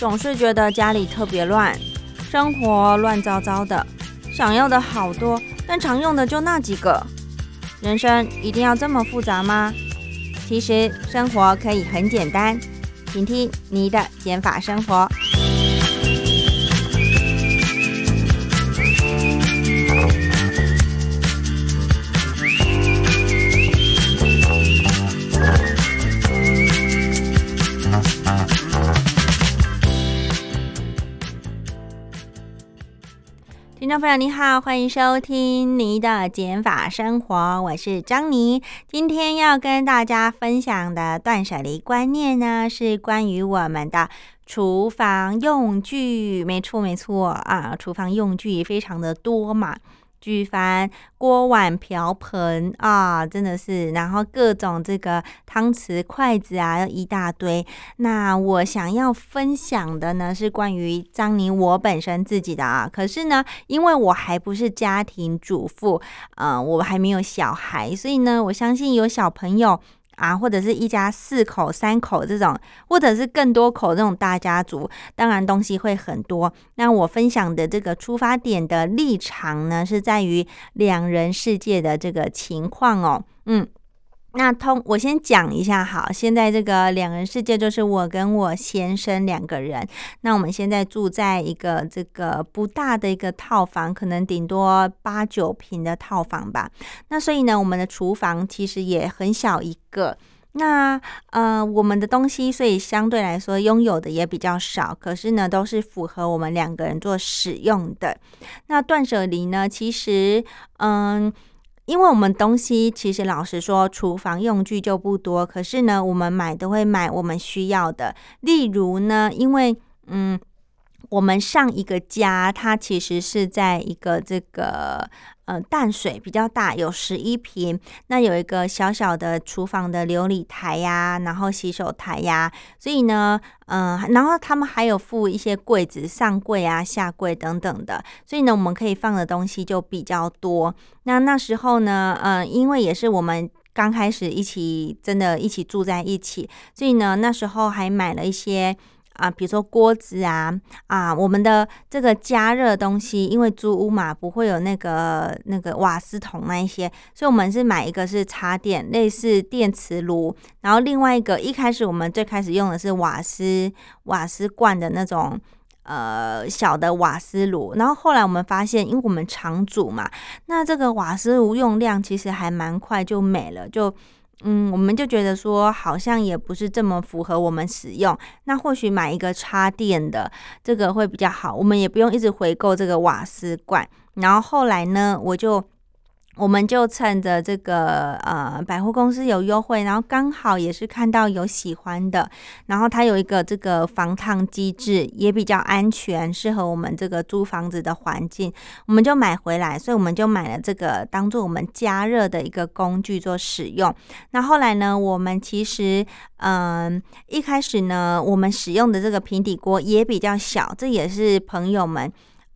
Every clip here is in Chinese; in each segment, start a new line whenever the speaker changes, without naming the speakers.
总是觉得家里特别乱，生活乱糟糟的，想要的好多，但常用的就那几个。人生一定要这么复杂吗？其实生活可以很简单，请听你的减法生活。众朋友你好，欢迎收听你的减法生活，我是张妮。今天要跟大家分享的断舍离观念呢，是关于我们的厨房用具。没错，没错啊，厨房用具非常的多嘛。举凡锅碗瓢盆啊，真的是，然后各种这个汤匙、筷子啊，一大堆。那我想要分享的呢，是关于张妮我本身自己的啊。可是呢，因为我还不是家庭主妇，嗯，我还没有小孩，所以呢，我相信有小朋友。啊，或者是一家四口、三口这种，或者是更多口这种大家族，当然东西会很多。那我分享的这个出发点的立场呢，是在于两人世界的这个情况哦，嗯。那通，我先讲一下好。现在这个两人世界就是我跟我先生两个人。那我们现在住在一个这个不大的一个套房，可能顶多八九平的套房吧。那所以呢，我们的厨房其实也很小一个。那呃，我们的东西所以相对来说拥有的也比较少，可是呢，都是符合我们两个人做使用的。那断舍离呢，其实嗯。因为我们东西其实老实说，厨房用具就不多，可是呢，我们买都会买我们需要的。例如呢，因为嗯。我们上一个家，它其实是在一个这个呃淡水比较大，有十一平。那有一个小小的厨房的琉璃台呀，然后洗手台呀。所以呢，嗯，然后他们还有附一些柜子，上柜啊、下柜等等的。所以呢，我们可以放的东西就比较多。那那时候呢，嗯，因为也是我们刚开始一起真的一起住在一起，所以呢，那时候还买了一些。啊，比如说锅子啊，啊，我们的这个加热东西，因为租屋嘛，不会有那个那个瓦斯桶那一些，所以我们是买一个是插电，类似电磁炉，然后另外一个一开始我们最开始用的是瓦斯瓦斯罐的那种呃小的瓦斯炉，然后后来我们发现，因为我们常煮嘛，那这个瓦斯炉用量其实还蛮快就没了，就。嗯，我们就觉得说好像也不是这么符合我们使用，那或许买一个插电的这个会比较好，我们也不用一直回购这个瓦斯罐。然后后来呢，我就。我们就趁着这个呃百货公司有优惠，然后刚好也是看到有喜欢的，然后它有一个这个防烫机制，也比较安全，适合我们这个租房子的环境，我们就买回来，所以我们就买了这个当做我们加热的一个工具做使用。那后来呢，我们其实嗯一开始呢，我们使用的这个平底锅也比较小，这也是朋友们。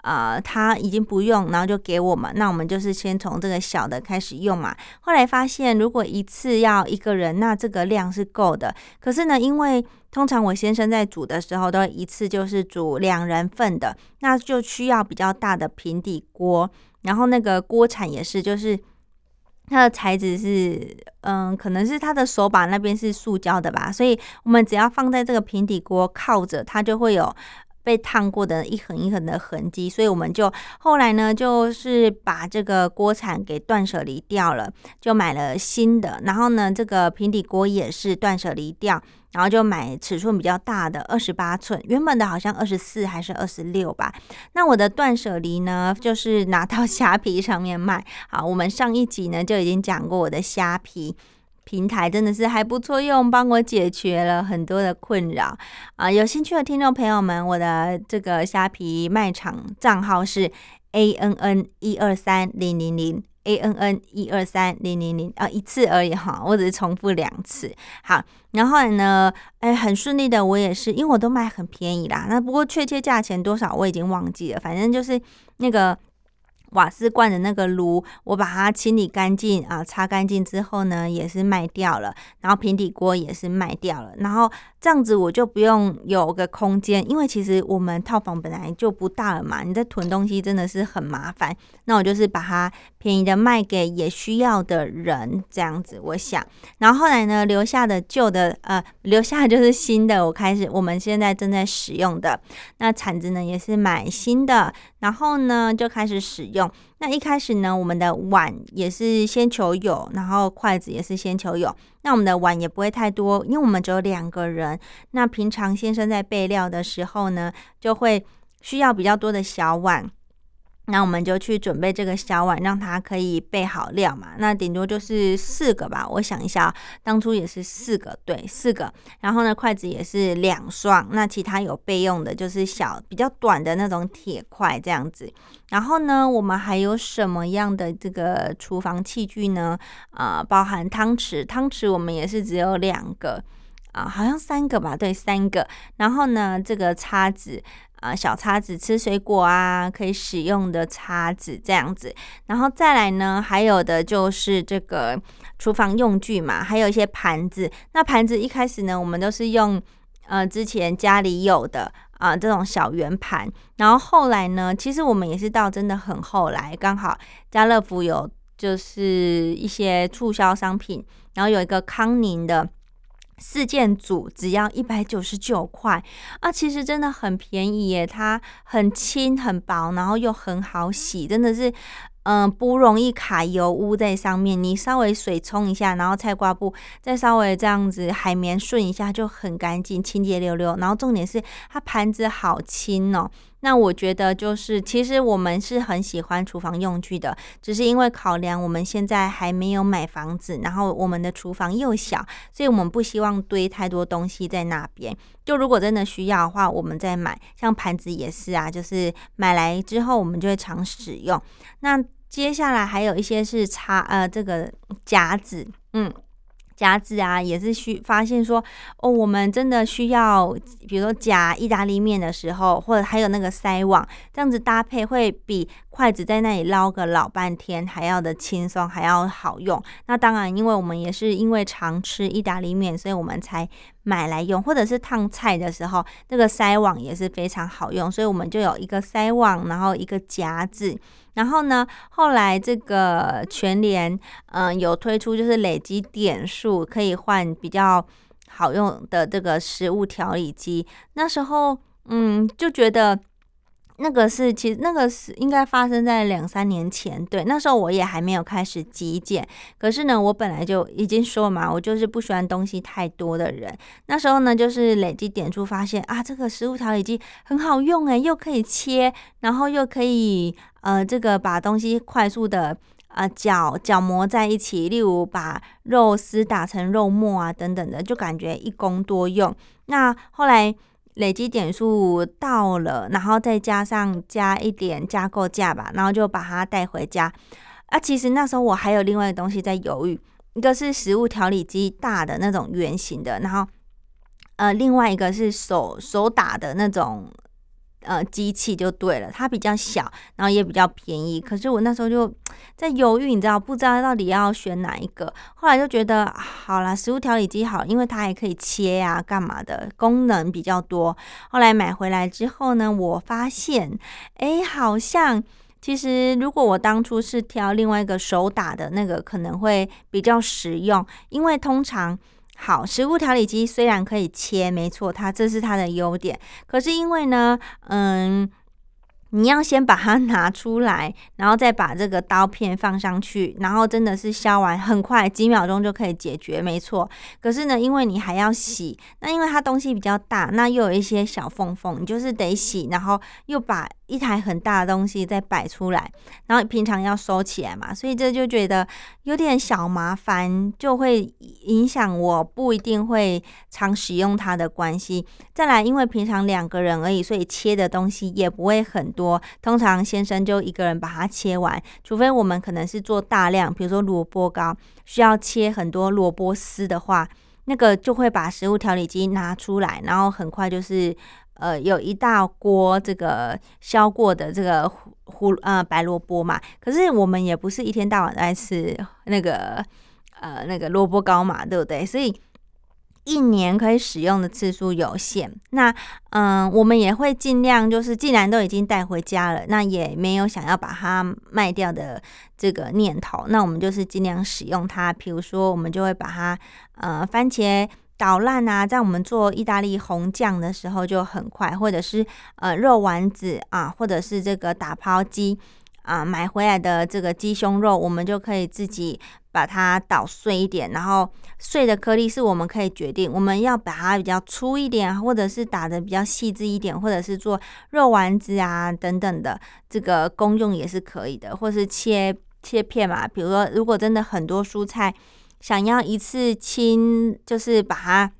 呃，他已经不用，然后就给我们。那我们就是先从这个小的开始用嘛。后来发现，如果一次要一个人，那这个量是够的。可是呢，因为通常我先生在煮的时候，都一次就是煮两人份的，那就需要比较大的平底锅。然后那个锅铲也是，就是它的材质是，嗯，可能是它的手把那边是塑胶的吧。所以我们只要放在这个平底锅靠着，它就会有。被烫过的一横一横的痕迹，所以我们就后来呢，就是把这个锅铲给断舍离掉了，就买了新的。然后呢，这个平底锅也是断舍离掉，然后就买尺寸比较大的二十八寸，原本的好像二十四还是二十六吧。那我的断舍离呢，就是拿到虾皮上面卖。好，我们上一集呢就已经讲过我的虾皮。平台真的是还不错用，帮我解决了很多的困扰啊！有兴趣的听众朋友们，我的这个虾皮卖场账号是 a n n 一二三零零零 a n n 一二三零零零啊，一次而已哈，我只是重复两次。好，然后呢，哎，很顺利的，我也是，因为我都卖很便宜啦。那不过确切价钱多少我已经忘记了，反正就是那个。瓦斯罐的那个炉，我把它清理干净啊，擦干净之后呢，也是卖掉了。然后平底锅也是卖掉了。然后这样子我就不用有个空间，因为其实我们套房本来就不大了嘛，你在囤东西真的是很麻烦。那我就是把它便宜的卖给也需要的人，这样子我想。然后后来呢，留下的旧的呃，留下的就是新的，我开始我们现在正在使用的。那铲子呢也是买新的，然后呢就开始使用。那一开始呢，我们的碗也是先求有，然后筷子也是先求有。那我们的碗也不会太多，因为我们只有两个人。那平常先生在备料的时候呢，就会需要比较多的小碗。那我们就去准备这个小碗，让它可以备好料嘛。那顶多就是四个吧，我想一下，当初也是四个，对，四个。然后呢，筷子也是两双。那其他有备用的，就是小比较短的那种铁筷这样子。然后呢，我们还有什么样的这个厨房器具呢？啊，包含汤匙，汤匙我们也是只有两个啊，好像三个吧，对，三个。然后呢，这个叉子。啊，小叉子吃水果啊，可以使用的叉子这样子，然后再来呢，还有的就是这个厨房用具嘛，还有一些盘子。那盘子一开始呢，我们都是用呃之前家里有的啊这种小圆盘，然后后来呢，其实我们也是到真的很后来，刚好家乐福有就是一些促销商品，然后有一个康宁的。四件组只要一百九十九块啊，其实真的很便宜耶！它很轻很薄，然后又很好洗，真的是。嗯，不容易卡油污在上面。你稍微水冲一下，然后菜瓜布再稍微这样子海绵顺一下，就很干净，清洁溜溜。然后重点是它盘子好轻哦。那我觉得就是，其实我们是很喜欢厨房用具的，只是因为考量我们现在还没有买房子，然后我们的厨房又小，所以我们不希望堆太多东西在那边。就如果真的需要的话，我们再买。像盘子也是啊，就是买来之后我们就会常使用。那接下来还有一些是插呃这个夹子，嗯，夹子啊也是需发现说哦，我们真的需要，比如说夹意大利面的时候，或者还有那个筛网，这样子搭配会比筷子在那里捞个老半天还要的轻松，还要好用。那当然，因为我们也是因为常吃意大利面，所以我们才买来用，或者是烫菜的时候，那个筛网也是非常好用，所以我们就有一个筛网，然后一个夹子。然后呢，后来这个全联，嗯，有推出就是累积点数可以换比较好用的这个食物调理机。那时候，嗯，就觉得。那个是，其实那个是应该发生在两三年前，对，那时候我也还没有开始极简。可是呢，我本来就已经说嘛，我就是不喜欢东西太多的人。那时候呢，就是累积点出发现啊，这个食物调理机很好用诶，又可以切，然后又可以呃，这个把东西快速的啊搅搅磨在一起，例如把肉丝打成肉末啊等等的，就感觉一工多用。那后来。累积点数到了，然后再加上加一点加购价吧，然后就把它带回家。啊，其实那时候我还有另外的东西在犹豫，一个是食物调理机大的那种圆形的，然后呃，另外一个是手手打的那种。呃，机器就对了，它比较小，然后也比较便宜。可是我那时候就在犹豫，你知道，不知道到底要选哪一个。后来就觉得好啦，食物调理机好，因为它还可以切呀，干嘛的，功能比较多。后来买回来之后呢，我发现，哎，好像其实如果我当初是挑另外一个手打的那个，可能会比较实用，因为通常。好，食物调理机虽然可以切，没错，它这是它的优点。可是因为呢，嗯。你要先把它 拿出来，然后再把这个刀片放上去，然后真的是削完很快，几秒钟就可以解决，没错。可是呢，因为你还要洗，那因为它东西比较大，那又有一些小缝缝，你就是得洗，然后又把一台很大的东西再摆出来，然后平常要收起来嘛，所以这就觉得有点小麻烦，就会影响我不一定会常使用它的关系。再来，因为平常两个人而已，所以切的东西也不会很多。通常先生就一个人把它切完，除非我们可能是做大量，比如说萝卜糕需要切很多萝卜丝的话，那个就会把食物调理机拿出来，然后很快就是呃有一大锅这个削过的这个胡胡呃白萝卜嘛，可是我们也不是一天到晚在吃那个呃那个萝卜糕嘛，对不对？所以。一年可以使用的次数有限，那嗯，我们也会尽量，就是既然都已经带回家了，那也没有想要把它卖掉的这个念头，那我们就是尽量使用它。比如说，我们就会把它呃番茄捣烂啊，在我们做意大利红酱的时候就很快，或者是呃肉丸子啊，或者是这个打抛鸡。啊，买回来的这个鸡胸肉，我们就可以自己把它捣碎一点，然后碎的颗粒是我们可以决定，我们要把它比较粗一点，或者是打的比较细致一点，或者是做肉丸子啊等等的，这个功用也是可以的，或是切切片嘛。比如说，如果真的很多蔬菜，想要一次清，就是把它。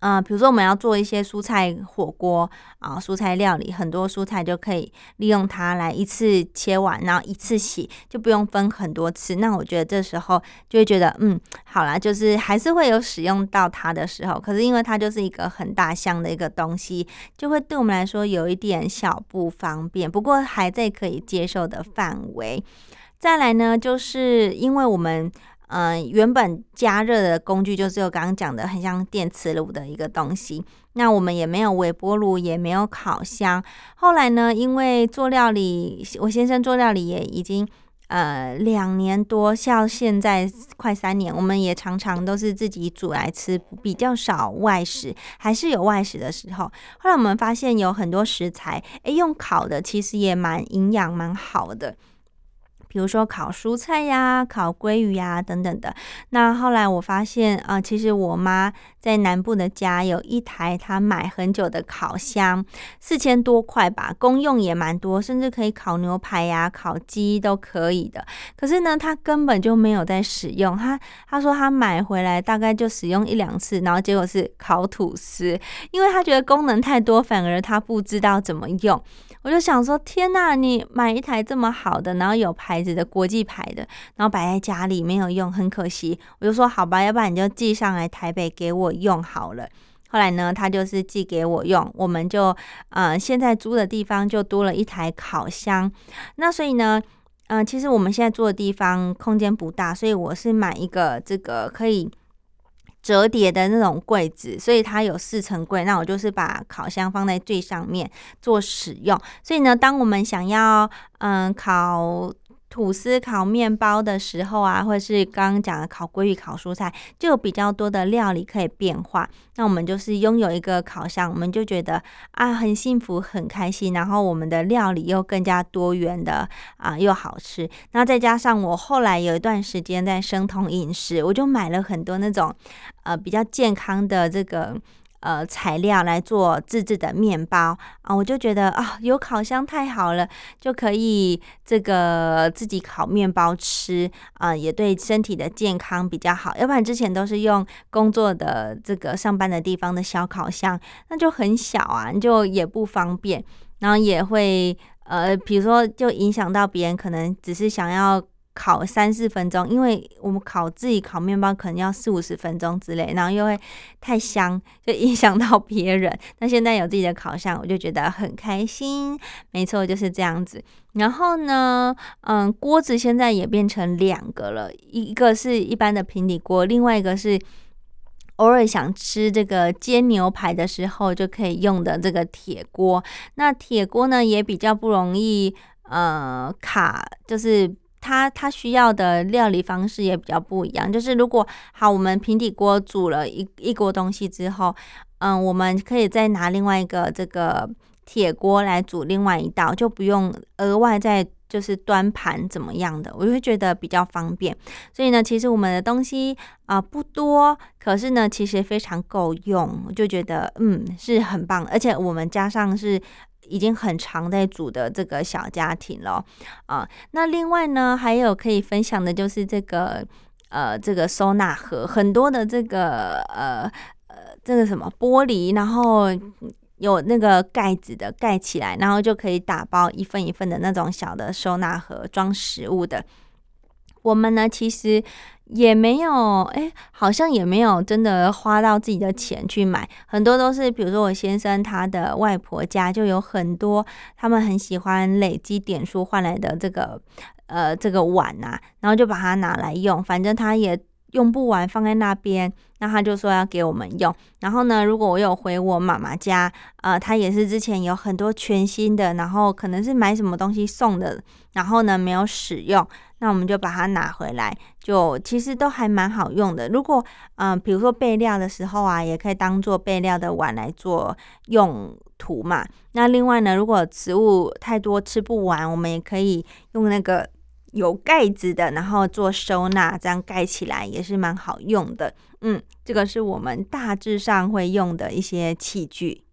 嗯，比如说我们要做一些蔬菜火锅啊，蔬菜料理，很多蔬菜就可以利用它来一次切完，然后一次洗，就不用分很多次。那我觉得这时候就会觉得，嗯，好啦，就是还是会有使用到它的时候。可是因为它就是一个很大箱的一个东西，就会对我们来说有一点小不方便。不过还在可以接受的范围。再来呢，就是因为我们。嗯，原本加热的工具就只有刚刚讲的很像电磁炉的一个东西。那我们也没有微波炉，也没有烤箱。后来呢，因为做料理，我先生做料理也已经呃两年多，像现在快三年，我们也常常都是自己煮来吃，比较少外食，还是有外食的时候。后来我们发现有很多食材，诶，用烤的其实也蛮营养、蛮好的。比如说烤蔬菜呀、烤鲑鱼呀等等的。那后来我发现啊，其实我妈在南部的家有一台她买很久的烤箱，四千多块吧，功用也蛮多，甚至可以烤牛排呀、烤鸡都可以的。可是呢，她根本就没有在使用。她她说她买回来大概就使用一两次，然后结果是烤吐司，因为她觉得功能太多，反而她不知道怎么用。我就想说，天呐，你买一台这么好的，然后有牌子的国际牌的，然后摆在家里没有用，很可惜。我就说好吧，要不然你就寄上来台北给我用好了。后来呢，他就是寄给我用，我们就呃现在租的地方就多了一台烤箱。那所以呢，嗯，其实我们现在住的地方空间不大，所以我是买一个这个可以。折叠的那种柜子，所以它有四层柜。那我就是把烤箱放在最上面做使用。所以呢，当我们想要嗯烤。吐司烤面包的时候啊，或者是刚刚讲的烤鲑鱼、烤蔬菜，就有比较多的料理可以变化。那我们就是拥有一个烤箱，我们就觉得啊很幸福、很开心。然后我们的料理又更加多元的啊，又好吃。那再加上我后来有一段时间在生酮饮食，我就买了很多那种呃比较健康的这个。呃，材料来做自制的面包啊，我就觉得啊，有烤箱太好了，就可以这个自己烤面包吃啊，也对身体的健康比较好。要不然之前都是用工作的这个上班的地方的小烤箱，那就很小啊，就也不方便，然后也会呃，比如说就影响到别人，可能只是想要。烤三四分钟，因为我们烤自己烤面包可能要四五十分钟之类，然后又会太香，就影响到别人。那现在有自己的烤箱，我就觉得很开心。没错，就是这样子。然后呢，嗯，锅子现在也变成两个了，一个是一般的平底锅，另外一个是偶尔想吃这个煎牛排的时候就可以用的这个铁锅。那铁锅呢也比较不容易呃卡，就是。它它需要的料理方式也比较不一样，就是如果好，我们平底锅煮了一一锅东西之后，嗯，我们可以再拿另外一个这个铁锅来煮另外一道，就不用额外再就是端盘怎么样的，我就会觉得比较方便。所以呢，其实我们的东西啊不多，可是呢，其实非常够用，我就觉得嗯是很棒，而且我们加上是。已经很常在煮的这个小家庭了啊，那另外呢，还有可以分享的就是这个呃，这个收纳盒，很多的这个呃呃，这个什么玻璃，然后有那个盖子的盖起来，然后就可以打包一份一份的那种小的收纳盒装食物的。我们呢，其实也没有，哎，好像也没有真的花到自己的钱去买，很多都是，比如说我先生他的外婆家就有很多，他们很喜欢累积点数换来的这个，呃，这个碗呐，然后就把它拿来用，反正他也。用不完放在那边，那他就说要给我们用。然后呢，如果我有回我妈妈家，呃，他也是之前有很多全新的，然后可能是买什么东西送的，然后呢没有使用，那我们就把它拿回来，就其实都还蛮好用的。如果嗯，比如说备料的时候啊，也可以当做备料的碗来做用途嘛。那另外呢，如果食物太多吃不完，我们也可以用那个。有盖子的，然后做收纳，这样盖起来也是蛮好用的。嗯，这个是我们大致上会用的一些器具。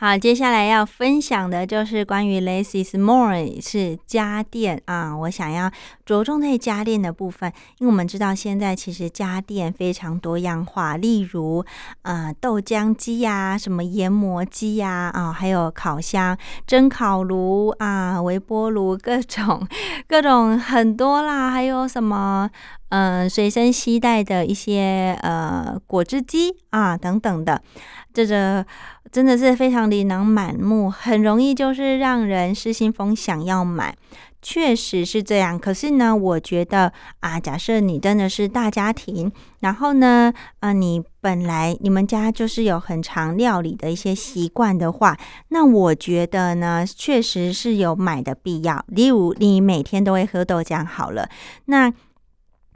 好，接下来要分享的就是关于 less is more 是家电啊，我想要着重在家电的部分，因为我们知道现在其实家电非常多样化，例如呃豆浆机呀，什么研磨机呀，啊，还有烤箱、蒸烤炉啊、微波炉，各种各种很多啦，还有什么嗯随身携带的一些呃果汁机啊等等的，这个。真的是非常琳琅满目，很容易就是让人失心疯想要买，确实是这样。可是呢，我觉得啊，假设你真的是大家庭，然后呢，啊，你本来你们家就是有很常料理的一些习惯的话，那我觉得呢，确实是有买的必要。例如，你每天都会喝豆浆，好了，那。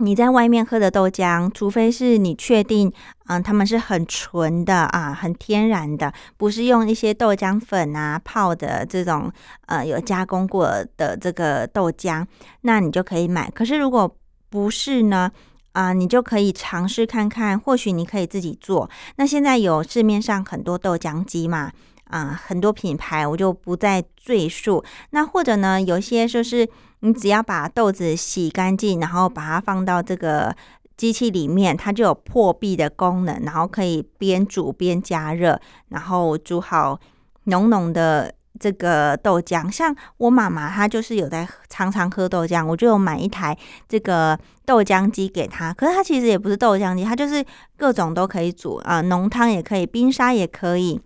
你在外面喝的豆浆，除非是你确定，嗯，他们是很纯的啊，很天然的，不是用一些豆浆粉啊泡的这种，呃，有加工过的这个豆浆，那你就可以买。可是如果不是呢，啊，你就可以尝试看看，或许你可以自己做。那现在有市面上很多豆浆机嘛。啊，很多品牌我就不再赘述。那或者呢，有些就是你只要把豆子洗干净，然后把它放到这个机器里面，它就有破壁的功能，然后可以边煮边加热，然后煮好浓浓的这个豆浆。像我妈妈，她就是有在常常喝豆浆，我就有买一台这个豆浆机给她。可是它其实也不是豆浆机，它就是各种都可以煮啊，浓汤也可以，冰沙也可以。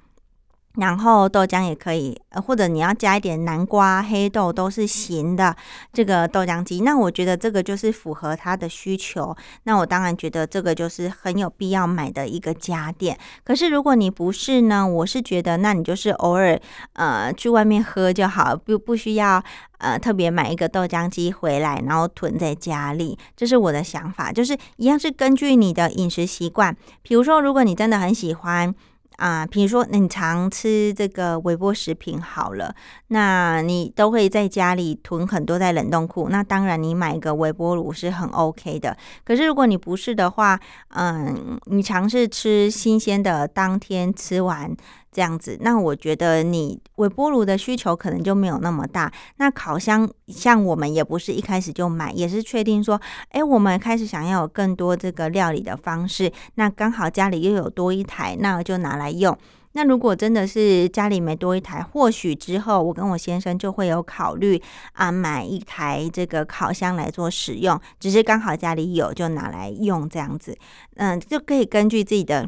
然后豆浆也可以，或者你要加一点南瓜、黑豆都是行的。这个豆浆机，那我觉得这个就是符合他的需求。那我当然觉得这个就是很有必要买的一个家电。可是如果你不是呢，我是觉得那你就是偶尔呃去外面喝就好，不不需要呃特别买一个豆浆机回来，然后囤在家里。这是我的想法，就是一样是根据你的饮食习惯。比如说，如果你真的很喜欢。啊，比如说你常吃这个微波食品好了，那你都会在家里囤很多在冷冻库。那当然，你买一个微波炉是很 OK 的。可是如果你不是的话，嗯，你尝试吃新鲜的，当天吃完。这样子，那我觉得你微波炉的需求可能就没有那么大。那烤箱像我们也不是一开始就买，也是确定说，哎，我们开始想要有更多这个料理的方式，那刚好家里又有多一台，那就拿来用。那如果真的是家里没多一台，或许之后我跟我先生就会有考虑啊，买一台这个烤箱来做使用。只是刚好家里有，就拿来用这样子，嗯，就可以根据自己的。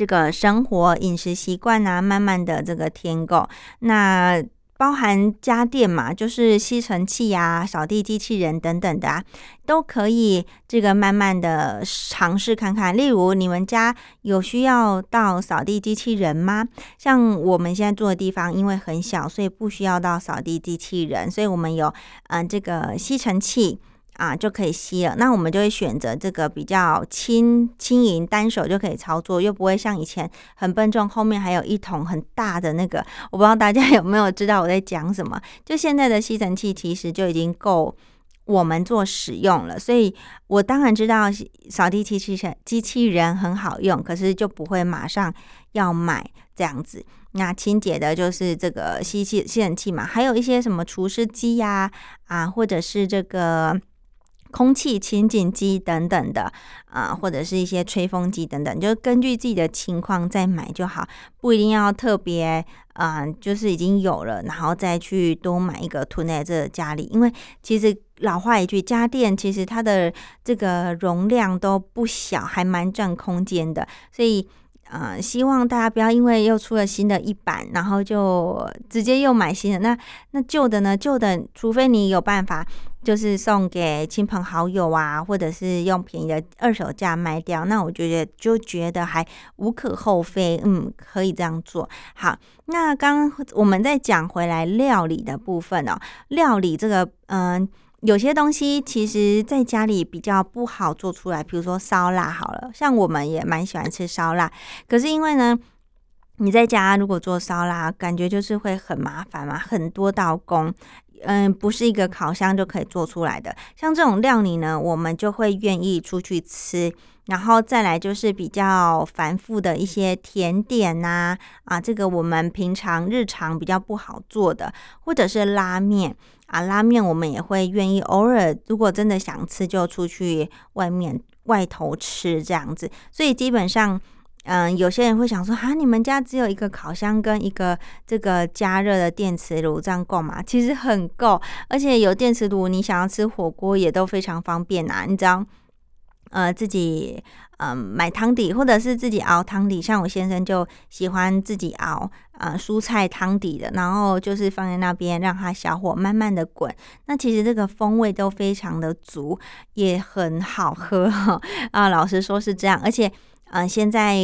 这个生活饮食习惯啊，慢慢的这个添购，那包含家电嘛，就是吸尘器啊、扫地机器人等等的啊，都可以这个慢慢的尝试看看。例如，你们家有需要到扫地机器人吗？像我们现在住的地方，因为很小，所以不需要到扫地机器人，所以我们有嗯这个吸尘器。啊，就可以吸了。那我们就会选择这个比较轻轻盈，单手就可以操作，又不会像以前很笨重，后面还有一桶很大的那个。我不知道大家有没有知道我在讲什么？就现在的吸尘器其实就已经够我们做使用了。所以我当然知道扫地机器人机器人很好用，可是就不会马上要买这样子。那清洁的就是这个吸气吸尘器嘛，还有一些什么除湿机呀，啊，或者是这个。空气清净机等等的啊，或者是一些吹风机等等，就根据自己的情况再买就好，不一定要特别啊，就是已经有了，然后再去多买一个囤在这家里。因为其实老话一句，家电其实它的这个容量都不小，还蛮占空间的，所以。呃，希望大家不要因为又出了新的一版，然后就直接又买新的。那那旧的呢？旧的，除非你有办法，就是送给亲朋好友啊，或者是用便宜的二手价卖掉。那我觉得就觉得还无可厚非，嗯，可以这样做。好，那刚我们再讲回来料理的部分哦，料理这个，嗯。有些东西其实在家里比较不好做出来，比如说烧腊好了，像我们也蛮喜欢吃烧腊，可是因为呢，你在家如果做烧腊，感觉就是会很麻烦嘛，很多道工，嗯，不是一个烤箱就可以做出来的。像这种料理呢，我们就会愿意出去吃，然后再来就是比较繁复的一些甜点呐，啊，这个我们平常日常比较不好做的，或者是拉面。啊，拉面我们也会愿意偶尔，如果真的想吃，就出去外面外头吃这样子。所以基本上，嗯，有些人会想说，啊，你们家只有一个烤箱跟一个这个加热的电磁炉，这样够吗？其实很够，而且有电磁炉，你想要吃火锅也都非常方便呐。你知道。呃，自己嗯买汤底，或者是自己熬汤底。像我先生就喜欢自己熬啊蔬菜汤底的，然后就是放在那边让它小火慢慢的滚。那其实这个风味都非常的足，也很好喝哈啊。老实说是这样，而且嗯现在。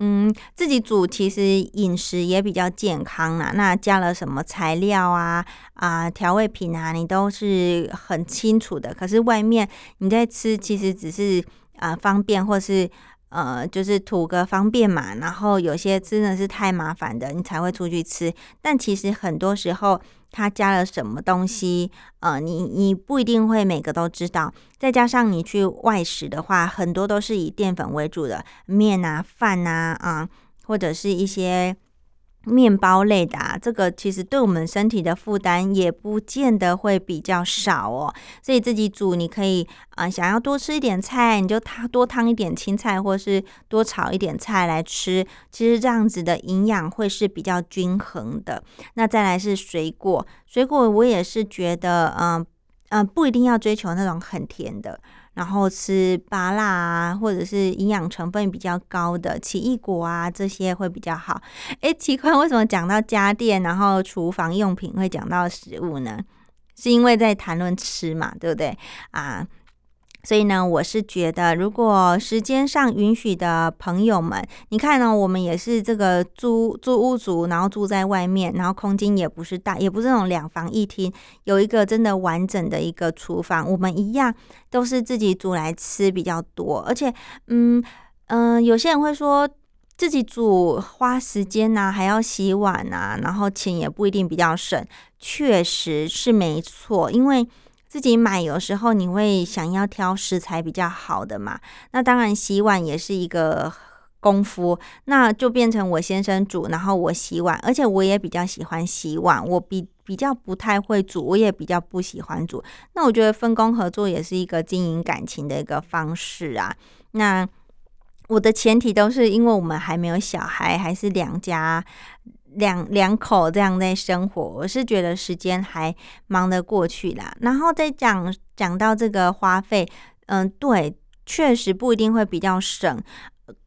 嗯，自己煮其实饮食也比较健康啦。那加了什么材料啊啊调味品啊，你都是很清楚的。可是外面你在吃，其实只是啊方便，或是。呃，就是图个方便嘛，然后有些真的是太麻烦的，你才会出去吃。但其实很多时候，它加了什么东西，呃，你你不一定会每个都知道。再加上你去外食的话，很多都是以淀粉为主的面啊、饭啊啊，或者是一些。面包类的，啊，这个其实对我们身体的负担也不见得会比较少哦。所以自己煮，你可以啊，想要多吃一点菜，你就烫多烫一点青菜，或是多炒一点菜来吃。其实这样子的营养会是比较均衡的。那再来是水果，水果我也是觉得，嗯嗯，不一定要追求那种很甜的。然后吃芭辣啊，或者是营养成分比较高的奇异果啊，这些会比较好。诶，奇怪，为什么讲到家电，然后厨房用品会讲到食物呢？是因为在谈论吃嘛，对不对啊？所以呢，我是觉得，如果时间上允许的朋友们，你看呢，我们也是这个租租屋族，然后住在外面，然后空间也不是大，也不是那种两房一厅，有一个真的完整的一个厨房，我们一样都是自己煮来吃比较多。而且，嗯嗯，有些人会说自己煮花时间呐，还要洗碗呐，然后钱也不一定比较省，确实是没错，因为。自己买有时候你会想要挑食材比较好的嘛？那当然洗碗也是一个功夫，那就变成我先生煮，然后我洗碗，而且我也比较喜欢洗碗，我比比较不太会煮，我也比较不喜欢煮。那我觉得分工合作也是一个经营感情的一个方式啊。那我的前提都是因为我们还没有小孩，还是两家。两两口这样在生活，我是觉得时间还忙得过去啦。然后再讲讲到这个花费，嗯，对，确实不一定会比较省，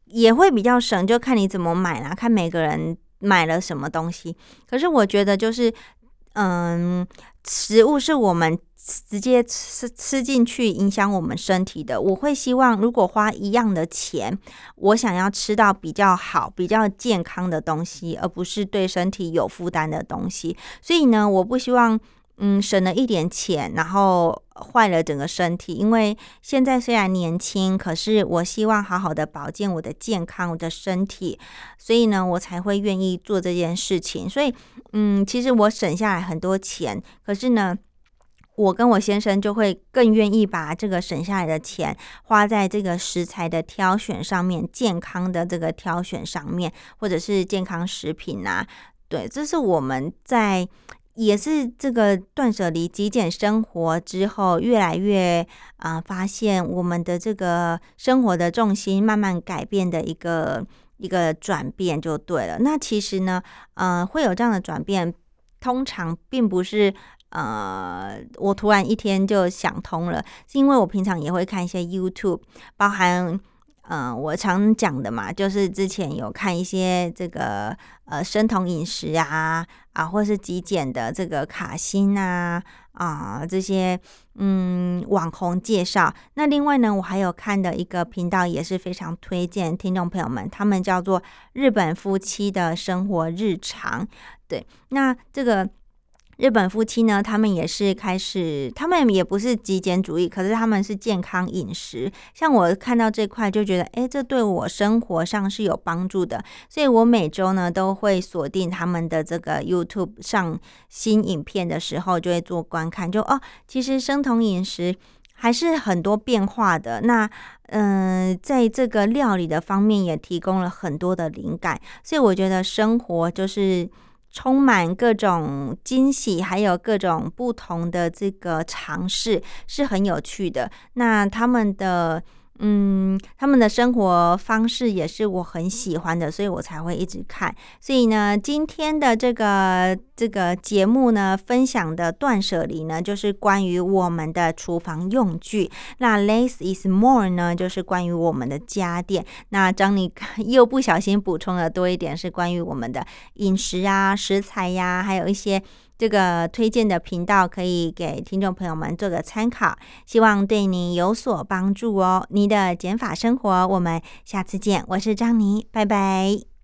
也会比较省，就看你怎么买啦，看每个人买了什么东西。可是我觉得就是，嗯，食物是我们。直接吃吃进去影响我们身体的，我会希望如果花一样的钱，我想要吃到比较好、比较健康的东西，而不是对身体有负担的东西。所以呢，我不希望嗯省了一点钱，然后坏了整个身体。因为现在虽然年轻，可是我希望好好的保健我的健康、我的身体，所以呢，我才会愿意做这件事情。所以嗯，其实我省下来很多钱，可是呢。我跟我先生就会更愿意把这个省下来的钱花在这个食材的挑选上面，健康的这个挑选上面，或者是健康食品啊。对，这是我们在也是这个断舍离、极简生活之后，越来越啊，发现我们的这个生活的重心慢慢改变的一个一个转变就对了。那其实呢，呃，会有这样的转变，通常并不是呃，我突然一天就想通了，是因为我平常也会看一些 YouTube，包含。嗯，我常讲的嘛，就是之前有看一些这个呃生酮饮食啊啊，或是极简的这个卡欣啊啊这些嗯网红介绍。那另外呢，我还有看的一个频道也是非常推荐听众朋友们，他们叫做日本夫妻的生活日常。对，那这个。日本夫妻呢，他们也是开始，他们也不是极简主义，可是他们是健康饮食。像我看到这块就觉得，哎，这对我生活上是有帮助的，所以我每周呢都会锁定他们的这个 YouTube 上新影片的时候，就会做观看。就哦，其实生酮饮食还是很多变化的。那嗯，在这个料理的方面也提供了很多的灵感，所以我觉得生活就是。充满各种惊喜，还有各种不同的这个尝试，是很有趣的。那他们的。嗯，他们的生活方式也是我很喜欢的，所以我才会一直看。所以呢，今天的这个这个节目呢，分享的断舍离呢，就是关于我们的厨房用具。那 less is more 呢，就是关于我们的家电。那张你 又不小心补充了多一点，是关于我们的饮食啊、食材呀，还有一些。这个推荐的频道可以给听众朋友们做个参考，希望对你有所帮助哦。你的减法生活，我们下次见，我是张妮，拜拜。